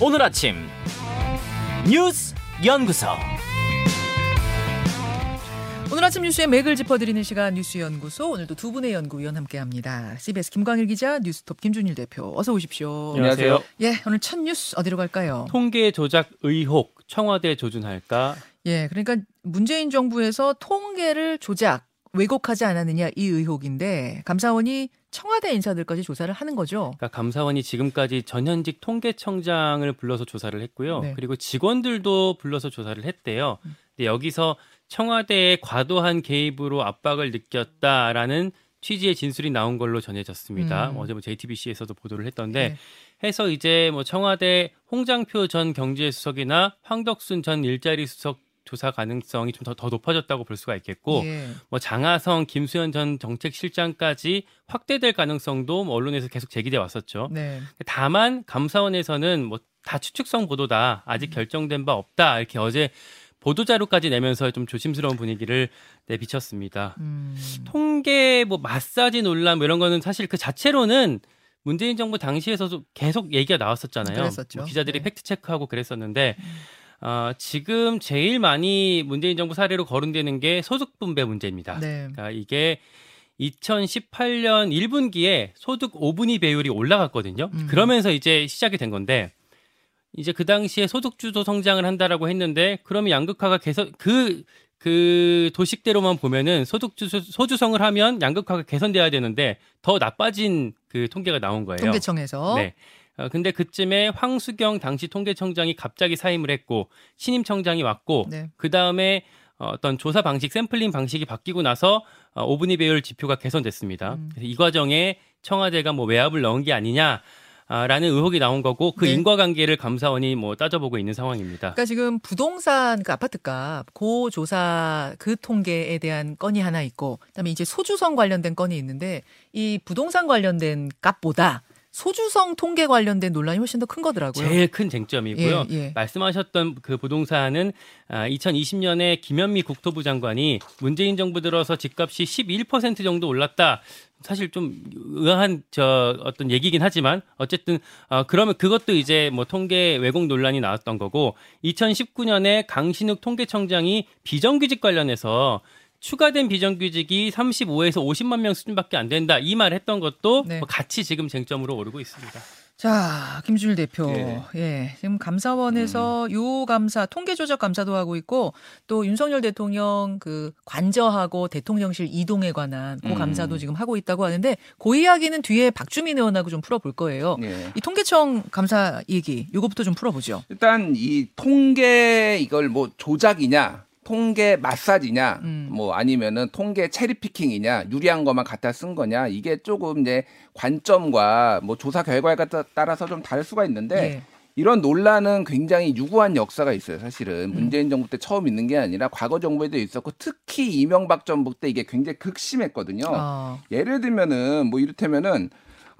오늘 아침 뉴스 연구소 오늘 아침 뉴스의 맥을 짚어드리는 시간 뉴스 연구소 오늘도 두 분의 연구위원 함께합니다. CBS 김광일 기자, 뉴스톱 김준일 대표 어서 오십시오. 안녕하세요. 예, 오늘 첫 뉴스 어디로 갈까요? 통계 조작 의혹 청와대 조준할까? 예, 그러니까 문재인 정부에서 통계를 조작 왜곡하지 않았느냐 이 의혹인데 감사원이 청와대 인사들까지 조사를 하는 거죠. 그러니까 감사원이 지금까지 전현직 통계청장을 불러서 조사를 했고요. 네. 그리고 직원들도 불러서 조사를 했대요. 근데 여기서 청와대의 과도한 개입으로 압박을 느꼈다라는 취지의 진술이 나온 걸로 전해졌습니다. 음. 어제 뭐 JTBC에서도 보도를 했던데 네. 해서 이제 뭐 청와대 홍장표 전 경제수석이나 황덕순 전 일자리 수석 조사 가능성이 좀 더 더 높아졌다고 볼 수가 있겠고 예. 뭐 장하성, 김수현 전 정책실장까지 확대될 가능성도 뭐 언론에서 계속 제기돼 왔었죠. 네. 다만 감사원에서는 뭐 다 추측성 보도다 아직 결정된 바 없다 이렇게 어제 보도 자료까지 내면서 좀 조심스러운 분위기를 내비쳤습니다. 음. 통계 뭐 마사지 논란 뭐 이런 거는 사실 그 자체로는 문재인 정부 당시에서도 계속 얘기가 나왔었잖아요. 뭐 기자들이 네. 팩트 체크하고 그랬었는데 어, 지금 제일 많이 문재인 정부 사례로 거론되는 게 소득 분배 문제입니다. 네. 그러니까 이게 2018년 1분기에 소득 5분위 배율이 올라갔거든요. 음. 그러면서 이제 시작이 된 건데 이제 그 당시에 소득 주도 성장을 한다라고 했는데 그러면 양극화가 개선 그그 도식대로만 보면은 소득 주 소주성을 하면 양극화가 개선돼야 되는데 더 나빠진 그 통계가 나온 거예요. 통계청에서 네. 어, 근데 그쯤에 황수경 당시 통계청장이 갑자기 사임을 했고 신임 청장이 왔고 네. 그 다음에 어떤 조사 방식, 샘플링 방식이 바뀌고 나서 어, 5분위 배율 지표가 개선됐습니다. 음. 그래서 이 과정에 청와대가 뭐 외압을 넣은 게 아니냐. 아, 라는 의혹이 나온 거고 그 네. 인과관계를 감사원이 뭐 따져보고 있는 상황입니다. 그러니까 지금 부동산 그 아파트값 고 조사 그 통계에 대한 건이 하나 있고 그다음에 이제 소주성 관련된 건이 있는데 이 부동산 관련된 값보다 소주성 통계 관련된 논란이 훨씬 더 큰 거더라고요. 제일 큰 쟁점이고요. 예, 예. 말씀하셨던 그 부동산은 아, 2020년에 김현미 국토부 장관이 문재인 정부 들어서 집값이 11% 정도 올랐다. 사실 좀 의아한 저 어떤 얘기긴 하지만 어쨌든 어, 그러면 그것도 이제 뭐 통계 왜곡 논란이 나왔던 거고 2019년에 강신욱 통계청장이 비정규직 관련해서 추가된 비정규직이 35에서 50만 명 수준밖에 안 된다 이말 했던 것도 네. 뭐 같이 지금 쟁점으로 오르고 있습니다. 자, 김준일 대표. 예. 예. 지금 감사원에서 음. 요 감사, 통계 조작 감사도 하고 있고 또 윤석열 대통령 그 관저하고 대통령실 이동에 관한 그 음. 감사도 지금 하고 있다고 하는데 그 이야기는 뒤에 박주민 의원하고 좀 풀어볼 거예요. 예. 이 통계청 감사 얘기 요거부터 좀 풀어보죠. 일단 이 통계 이걸 뭐 조작이냐 통계 마사지냐 음. 뭐 아니면은 통계 체리피킹이냐 유리한 것만 갖다 쓴 거냐 이게 조금 이제 관점과 뭐 조사 결과에 따- 따라서 좀 다를 수가 있는데 예. 이런 논란은 굉장히 유구한 역사가 있어요. 음. 사실은 문재인 정부 때 처음 있는 게 아니라 과거 정부에도 있었고 특히 이명박 정부 때 이게 굉장히 극심했거든요. 어. 예를 들면은 뭐 이를테면은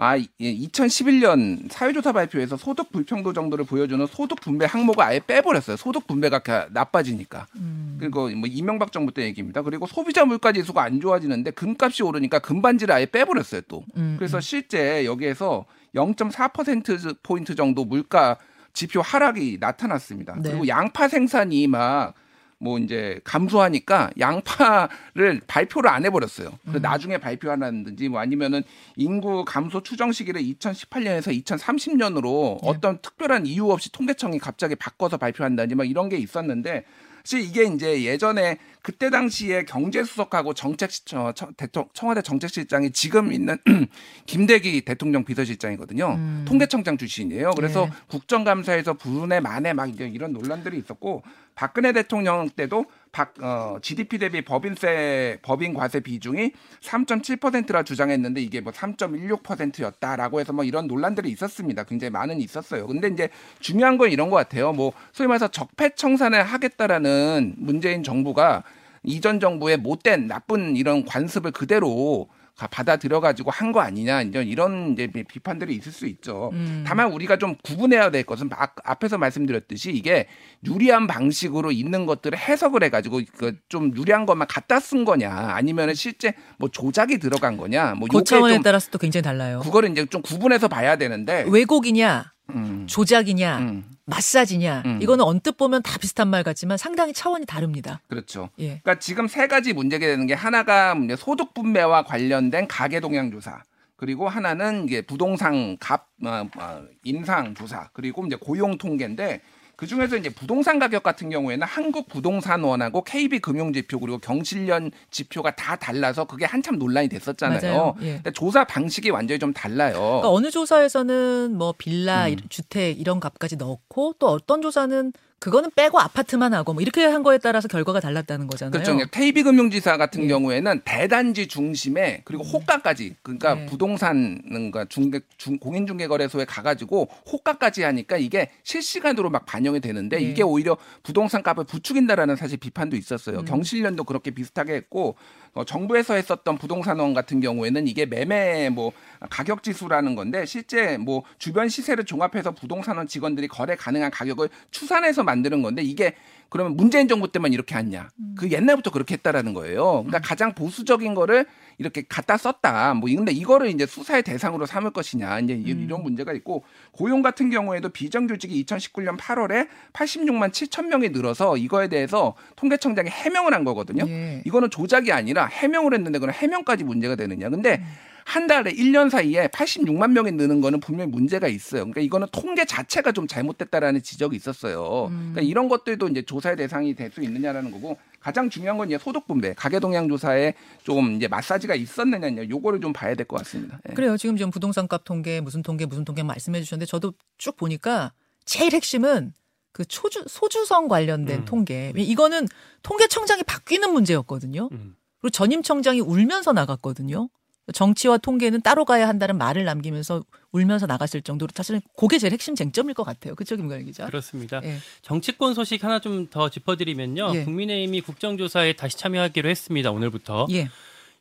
아, 2011년 사회조사 발표에서 소득 불평도 정도를 보여주는 소득 분배 항목을 아예 빼버렸어요. 소득 분배가 가- 나빠지니까. 음. 그리고 뭐 이명박 정부 때 얘기입니다. 그리고 소비자 물가 지수가 안 좋아지는데 금값이 오르니까 금반지를 아예 빼버렸어요. 또. 음, 그래서 실제 여기에서 0.4% 포인트 정도 물가 지표 하락이 나타났습니다. 네. 그리고 양파 생산이 막 뭐 이제 감소하니까 양파를 발표를 안 해버렸어요. 그 나중에 발표하는지 뭐 아니면은 인구 감소 추정 시기를 2018년에서 2030년으로 어떤 특별한 이유 없이 통계청이 갑자기 바꿔서 발표한다든지 막 이런 게 있었는데 사실 이게 이제 예전에 그때 당시에 경제수석하고 정책 어, 청- 대통- 청와대 정책실장이 지금 있는 김대기 대통령 비서실장이거든요. 음. 통계청장 출신이에요. 그래서 네. 국정감사에서 불운의 만에 막 이런 논란들이 있었고 박근혜 대통령 때도 박, 어, GDP 대비 법인세 법인 과세 비중이 3.7%라 주장했는데 이게 뭐 3.16%였다라고 해서 뭐 이런 논란들이 있었습니다. 굉장히 많은 있었어요. 근데 이제 중요한 건 이런 것 같아요. 뭐 소위 말해서 적폐 청산을 하겠다라는 문재인 정부가 이전 정부의 못된 나쁜 이런 관습을 그대로 가- 받아들여 가지고 한 거 아니냐 이제 이런 이제 비- 비판들이 있을 수 있죠. 음. 다만 우리가 좀 구분해야 될 것은 아- 앞에서 말씀드렸듯이 이게 유리한 방식으로 있는 것들을 해석을 해가지고 그좀 유리한 것만 갖다 쓴 거냐 아니면은 실제 뭐 조작이 들어간 거냐 뭐 그 차원에 좀 따라서 또 굉장히 달라요. 그거를 이제 좀 구분해서 봐야 되는데 왜곡이냐 음. 조작이냐, 음. 마사지냐, 음. 이거는 언뜻 보면 다 비슷한 말 같지만 상당히 차원이 다릅니다. 그렇죠. 예. 그러니까 지금 세 가지 문제가 되는 게 하나가 이제 소득 분배와 관련된 가계 동향 조사. 그리고 하나는 이게 부동산 값 어, 어, 인상 조사. 그리고 이제 고용 통계인데 그 중에서 이제 부동산 가격 같은 경우에는 한국 부동산원하고 KB 금융지표 그리고 경실련 지표가 다 달라서 그게 한참 논란이 됐었잖아요. 예. 근데 조사 방식이 완전히 좀 달라요. 그러니까 어느 조사에서는 뭐 빌라, 음. 이- 주택 이런 값까지 넣고 또 어떤 조사는 그거는 빼고 아파트만 하고 뭐 이렇게 한 거에 따라서 결과가 달랐다는 거잖아요. 그렇죠. KB 금융지사 같은 예. 경우에는 대단지 중심에 그리고 호가까지 그러니까 네. 부동산 그러니까 중개 중 공인중개거래소에 가가지고 호가까지 하니까 이게 실시간으로 막 반영이 되는데 네. 이게 오히려 부동산 값을 부추긴다라는 사실 비판도 있었어요. 음. 경실련도 그렇게 비슷하게 했고 어, 정부에서 했었던 부동산원 같은 경우에는 이게 매매 뭐 가격 지수라는 건데 실제 뭐 주변 시세를 종합해서 부동산원 직원들이 거래 가능한 가격을 추산해서 만드는 건데 이게 그러면 문재인 정부 때만 이렇게 했냐? 그 옛날부터 그렇게 했다라는 거예요. 그러니까 가장 보수적인 거를 이렇게 갖다 썼다. 뭐 근데 이거를 이제 수사의 대상으로 삼을 것이냐? 이제 이- 이런 문제가 있고 고용 같은 경우에도 비정규직이 2019년 8월에 86만 7천 명이 늘어서 이거에 대해서 통계청장이 해명을 한 거거든요. 예. 이거는 조작이 아니라 해명을 했는데 그런 해명까지 문제가 되느냐. 근데 한 달에 1년 사이에 86만 명이 느는 거는 분명히 문제가 있어요. 그러니까 이거는 통계 자체가 좀 잘못됐다라는 지적이 있었어요. 그러니까 이런 것들도 이제 조사의 대상이 될 수 있느냐라는 거고 가장 중요한 건 이제 소득 분배, 가계 동향 조사에 좀 이제 마사지가 있었느냐, 요거를 좀 봐야 될 것 같습니다. 예. 그래요. 지금 좀 부동산 값 통계 무슨 통계 무슨 통계 말씀해 주셨는데 저도 쭉 보니까 제일 핵심은 그 초주 소주성 관련된 음. 통계. 이거는 통계청장이 바뀌는 문제였거든요. 음. 그리고 전임 청장이 울면서 나갔거든요. 정치와 통계는 따로 가야 한다는 말을 남기면서 울면서 나갔을 정도로 사실은 그게 제일 핵심 쟁점일 것 같아요. 그쵸 김관일 기자? 그렇습니다. 예. 정치권 소식 하나 좀 더 짚어드리면요. 예. 국민의힘이 국정조사에 다시 참여하기로 했습니다. 오늘부터. 예.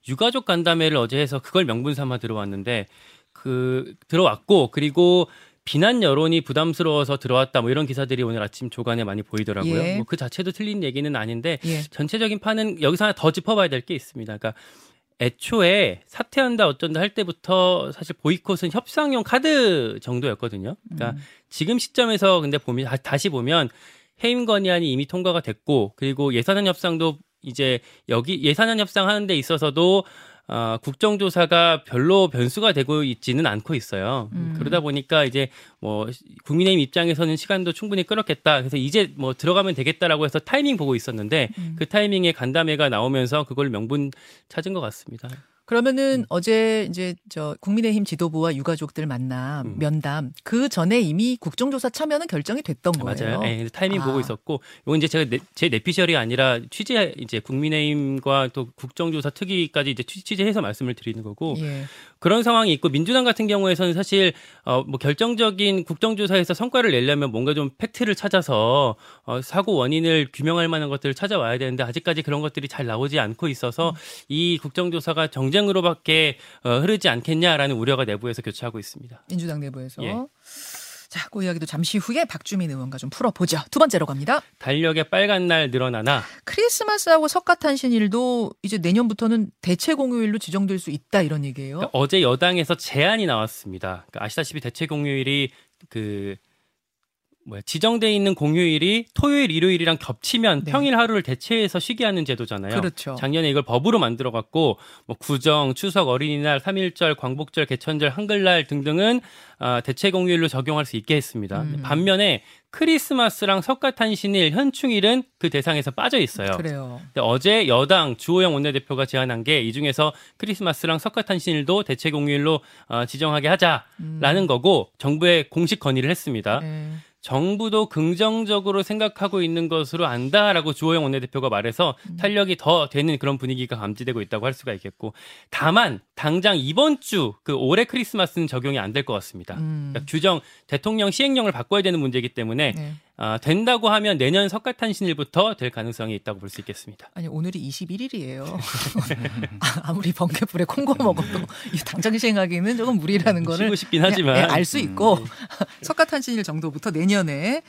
유가족 간담회를 어제 해서 그걸 명분 삼아 들어왔는데 그 들어왔고 그리고 비난 여론이 부담스러워서 들어왔다 뭐 이런 기사들이 오늘 아침 조간에 많이 보이더라고요. 예. 뭐그 자체도 틀린 얘기는 아닌데 예. 전체적인 판은 여기서 하나 더 짚어봐야 될 게 있습니다. 그러니까 애초에 사퇴한다 어쩐다 할 때부터 사실 보이콧은 협상용 카드 정도였거든요. 그러니까 지금 시점에서 근데 보면 다- 다시 보면 해임 건의안이 이미 통과가 됐고 그리고 예산안 협상도 이제 여기 예산안 협상 하는 데 있어서도 어, 국정조사가 별로 변수가 되고 있지는 않고 있어요. 음. 그러다 보니까 이제 뭐 국민의힘 입장에서는 시간도 충분히 끌었겠다. 그래서 이제 뭐 들어가면 되겠다라고 해서 타이밍 보고 있었는데 그 타이밍에 간담회가 나오면서 그걸 명분 찾은 것 같습니다. 그러면은 음. 어제 이제 저 국민의힘 지도부와 유가족들 만남 음. 면담 그 전에 이미 국정조사 참여는 결정이 됐던 거예요. 맞아요. 예, 그래서 타이밍 아. 보고 있었고, 이건 이제 제가 내, 제 내피셜이 아니라 취재 이제 국민의힘과 또 국정조사 특위까지 이제 취- 취재해서 말씀을 드리는 거고 예. 그런 상황이 있고 민주당 같은 경우에서는 사실 어뭐 결정적인 국정조사에서 성과를 내려면 뭔가 좀 팩트를 찾아서 어 사고 원인을 규명할 만한 것들을 찾아와야 되는데 아직까지 그런 것들이 잘 나오지 않고 있어서 이 국정조사가 정 쟁으로밖에 어 흐르지 않겠냐라는 우려가 내부에서 교차하고 있습니다. 민주당 내부에서. 예. 자, 그 이야기도 잠시 후에 박주민 의원과 좀 풀어보죠. 두 번째로 갑니다. 달력의 빨간 날 늘어나나 크리스마스하고 석가탄신일도 이제 내년부터는 대체 공휴일로 지정될 수 있다 이런 얘기예요. 그러니까 어제 여당에서 제안이 나왔습니다. 그러니까 아시다시피 대체 공휴일이 그 뭐야 지정돼 있는 공휴일이 토요일 일요일이랑 겹치면 네. 평일 하루를 대체해서 쉬게 하는 제도잖아요. 그렇죠. 작년에 이걸 법으로 만들어 갖고 뭐 구정, 추석, 어린이날, 삼일절, 광복절, 개천절, 한글날 등등은 아, 대체 공휴일로 적용할 수 있게 했습니다. 음. 반면에 크리스마스랑 석가탄신일, 현충일은 그 대상에서 빠져 있어요. 그래요. 근데 어제 여당 주호영 원내대표가 제안한 게 이 중에서 크리스마스랑 석가탄신일도 대체 공휴일로 어, 지정하게 하자라는 거고 정부에 공식 건의를 했습니다. 예. 정부도 긍정적으로 생각하고 있는 것으로 안다라고 주호영 원내대표가 말해서 탄력이 더 되는 그런 분위기가 감지되고 있다고 할 수가 있겠고 다만 당장 이번 주 그 올해 크리스마스는 적용이 안 될 것 같습니다. 음. 그러니까 규정 대통령 시행령을 바꿔야 되는 문제이기 때문에 네. 아, 된다고 하면 내년 석가탄신일부터 될 가능성이 있다고 볼 수 있겠습니다. 아니 오늘이 21일이에요. 아무리 번개불에 콩고 먹어도 이 당장 시행하기는 조금 무리라는 거를 쉬고 싶긴 하지만 알 수 있고 석가탄신일 정도부터 내년에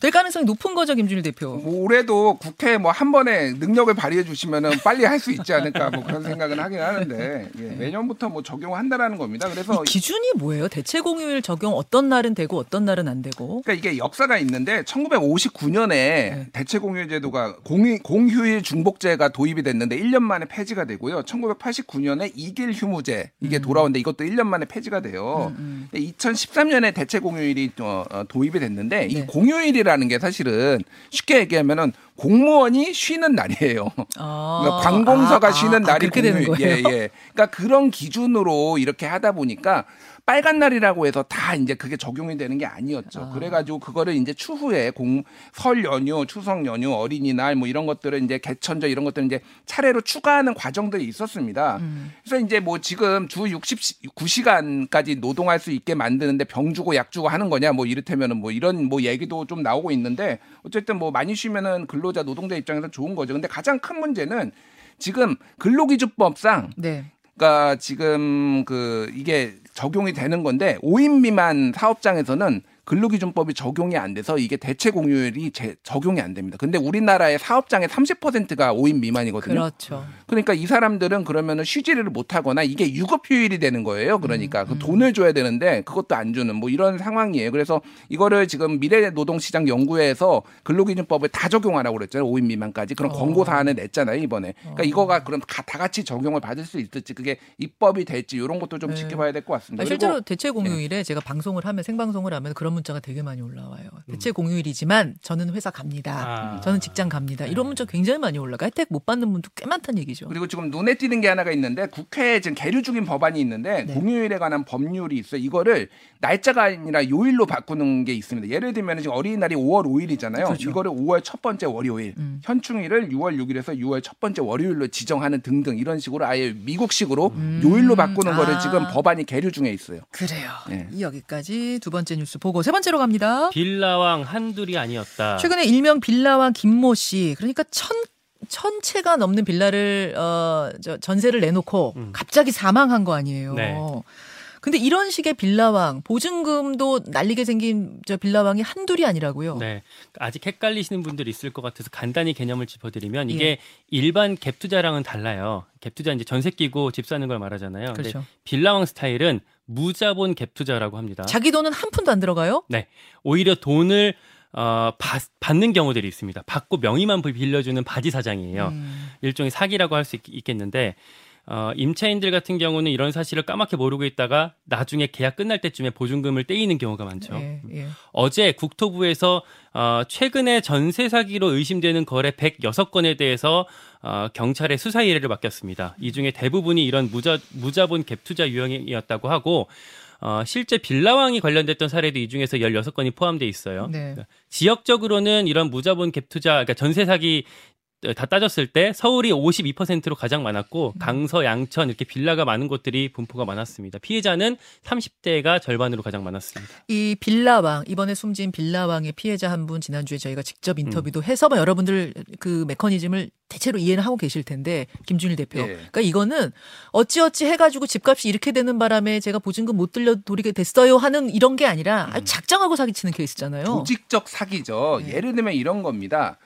될 가능성이 높은 거죠, 김준일 대표. 뭐 올해도 국회 뭐 한 번에 능력을 발휘해 주시면은 빨리 할 수 있지 않을까 뭐 그런 생각은 하긴 하는데 예, 내년부터 뭐 적용한다라는 겁니다. 그래서 이 기준이 뭐예요? 대체 공휴일 적용 어떤 날은 되고 어떤 날은 안 되고? 그러니까 이게 역사가 있는데 1959년에 대체 공휴일 제도가 공휴, 공휴일 중복제가 도입이 됐는데 1년 만에 폐지가 되고요. 1989년에 이길 휴무제 이게 돌아오는데 이것도 1년 만에 폐지가 돼요. 근데 2013년에 대체 공휴일이 어, 어, 도입이 됐는데 이 네. 공휴일이 라는 게 사실은 쉽게 얘기하면은 공무원이 쉬는 날이에요. 아, 그러니까 관공서가 아, 쉬는 아, 날이 그렇게 되는 공휴일. 거예요. 예, 예. 그러니까 그런 기준으로 이렇게 하다 보니까 빨간 날이라고 해서 다 이제 그게 적용이 되는 게 아니었죠. 그래가지고 그거를 이제 추후에 공, 설 연휴, 추석 연휴, 어린이날 뭐 이런 것들을 이제 개천절 이런 것들을 이제 차례로 추가하는 과정들이 있었습니다. 음. 그래서 이제 뭐 지금 주 69시간까지 노동할 수 있게 만드는데 병 주고 약 주고 하는 거냐 뭐 이를테면은 뭐 이런 뭐 얘기도 좀 나오고 있는데 어쨌든 뭐 많이 쉬면은 근로자 노동자 입장에서 좋은 거죠. 근데 가장 큰 문제는 지금 근로기준법상 네. 그러니까 지금 그 이게 적용이 되는 건데 5인 미만 사업장에서는 근로기준법이 적용이 안 돼서 이게 대체 공휴일이 제, 적용이 안 됩니다. 근데 우리나라의 사업장의 30%가 5인 미만이거든요. 그렇죠. 그러니까 이 사람들은 그러면은 쉬지를 못 하거나 이게 유급휴일이 되는 거예요. 그러니까 음, 그 돈을 줘야 되는데 그것도 안 주는 뭐 이런 상황이에요. 그래서 이거를 지금 미래노동시장 연구회에서 근로기준법을 다 적용하라고 그랬잖아요. 5인 미만까지 그런 어. 권고 사안을 냈잖아요 이번에. 그러니까 이거가 그럼 다, 다 같이 적용을 받을 수 있을지 그게 입법이 될지 이런 것도 좀 네. 지켜봐야 될 것 같습니다. 네. 실제로 대체 공휴일에 제가 방송을 하면 생방송을 하면 그런 문자가 되게 많이 올라와요. 음. 대체 공휴일이지만 저는 회사 갑니다. 아. 저는 직장 갑니다. 이런 문자 굉장히 많이 올라가. 혜택 못 받는 분도 꽤 많다는 얘기죠. 그리고 지금 눈에 띄는 게 하나가 있는데 국회에 지금 계류 중인 법안이 있는데 네. 공휴일에 관한 법률이 있어요. 이거를 날짜가 아니라 요일로 바꾸는 게 있습니다. 예를 들면 지금 어린이날이 5월 5일이잖아요. 그렇죠. 이거를 5월 첫 번째 월요일, 음. 현충일을 6월 6일에서 6월 첫 번째 월요일로 지정하는 등등 이런 식으로 아예 미국식으로 요일로 바꾸는 거를 아. 지금 법안이 계류 중에 있어요. 그래요. 네. 이 여기까지 두 번째 뉴스 보고 세 번째로 갑니다. 빌라왕 한둘이 아니었다. 최근에 일명 빌라왕 김모 씨 그러니까 천 천채가 넘는 빌라를 어, 저 전세를 내놓고 갑자기 사망한 거 아니에요. 음. 네. 근데 이런 식의 빌라왕 보증금도 날리게 생긴 저 빌라왕이 한둘이 아니라고요. 네. 아직 헷갈리시는 분들이 있을 것 같아서 간단히 개념을 짚어드리면 예. 이게 일반 갭 투자랑은 달라요. 갭 투자 이제 전세 끼고 집 사는 걸 말하잖아요. 그렇죠. 빌라왕 스타일은 무자본 갭 투자라고 합니다. 자기 돈은 한 푼도 안 들어가요? 네. 오히려 돈을 어, 받, 받는 경우들이 있습니다. 받고 명의만 빌려주는 바지 사장이에요. 음. 일종의 사기라고 할 수 있겠는데 어, 임차인들 같은 경우는 이런 사실을 까맣게 모르고 있다가 나중에 계약 끝날 때쯤에 보증금을 떼이는 경우가 많죠. 예, 예. 어제 국토부에서 어, 최근에 전세 사기로 의심되는 거래 106건에 대해서 어, 경찰에 수사 의뢰를 맡겼습니다. 이 중에 대부분이 이런 무자, 무자본 갭 투자 유형이었다고 하고 어, 실제 빌라왕이 관련됐던 사례도 이 중에서 16건이 포함돼 있어요. 네. 그러니까 지역적으로는 이런 무자본 갭 투자, 그러니까 전세 사기 다 따졌을 때 서울이 52%로 가장 많았고 강서, 양천 이렇게 빌라가 많은 곳들이 분포가 많았습니다. 피해자는 30대가 절반으로 가장 많았습니다. 이 빌라왕 이번에 숨진 빌라왕의 피해자 한 분 지난주에 저희가 직접 인터뷰도 음. 해서 뭐 여러분들 그 메커니즘을 대체로 이해는 하고 계실 텐데 김준일 대표. 예. 그러니까 이거는 어찌어찌 해가지고 집값이 이렇게 되는 바람에 제가 보증금 못 들려 도리게 됐어요 하는 이런 게 아니라 아주 작정하고 사기치는 케이스잖아요. 조직적 사기죠. 네. 예를 들면 이런 겁니다.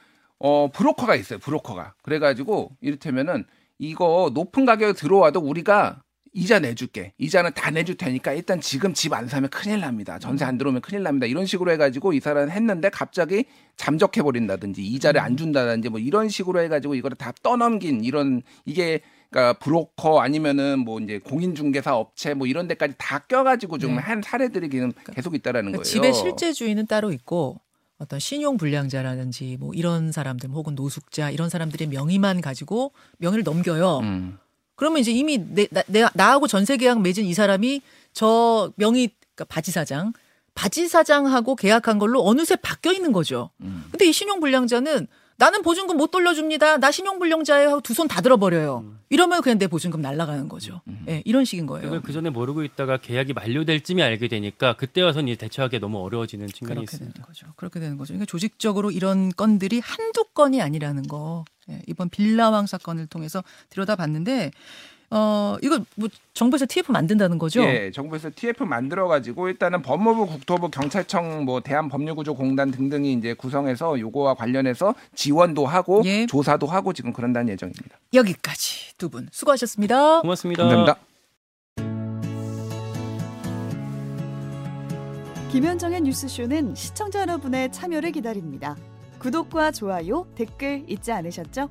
어, 브로커가 있어요. 브로커가. 그래가지고 이를테면은 이거 높은 가격에 들어와도 우리가 이자 내줄게. 이자는 다 내줄 테니까 일단 지금 집 안 사면 큰일 납니다. 전세 안 들어오면 큰일 납니다. 이런 식으로 해가지고 이 사람은 했는데 갑자기 잠적해 버린다든지 이자를 안 준다든지 뭐 이런 식으로 해가지고 이거를 다 떠넘긴 이런 이게 그러니까 브로커 아니면은 뭐 이제 공인중개사 업체 뭐 이런 데까지 다 껴가지고 좀 네. 한 사례들이 지금 계속 있다라는 그러니까 거예요. 집의 실제 주인은 따로 있고 어떤 신용 불량자라든지 뭐 이런 사람들 혹은 노숙자 이런 사람들의 명의만 가지고 명의를 넘겨요. 음. 그러면 이제 이미 내, 나, 내, 나하고 전세 계약 맺은 이 사람이 저 명의 그러니까 바지 사장 바지 사장하고 계약한 걸로 어느새 바뀌어 있는 거죠. 음. 근데 이 신용 불량자는 나는 보증금 못 돌려줍니다. 나 신용 불량자예요 하고 두 손 다 들어버려요. 이러면 그냥 내 보증금 날라가는 거죠. 예, 이런 식인 거예요. 그걸 그 전에 모르고 있다가 계약이 만료될 쯤에 알게 되니까 그때 와서는 이제 대처하기 너무 어려워지는 측면이 그렇게 되는 있습니다. 거죠. 그렇게 되는 거죠. 그러니까 조직적으로 이런 건들이 한두 건이 아니라는 거. 예, 이번 빌라왕 사건을 통해서 들여다봤는데 어 이거 뭐 정부에서 TF 만든다는 거죠? 예, 정부에서 TF 만들어 가지고 일단은 법무부, 국토부, 경찰청, 뭐 대한법률구조공단 등등이 이제 구성해서 요거와 관련해서 지원도 하고 예. 조사도 하고 지금 그런다는 예정입니다. 여기까지 두 분 수고하셨습니다. 고맙습니다. 감사합니다. 김현정의 뉴스쇼는 시청자 여러분의 참여를 기다립니다. 구독과 좋아요, 댓글 잊지 않으셨죠?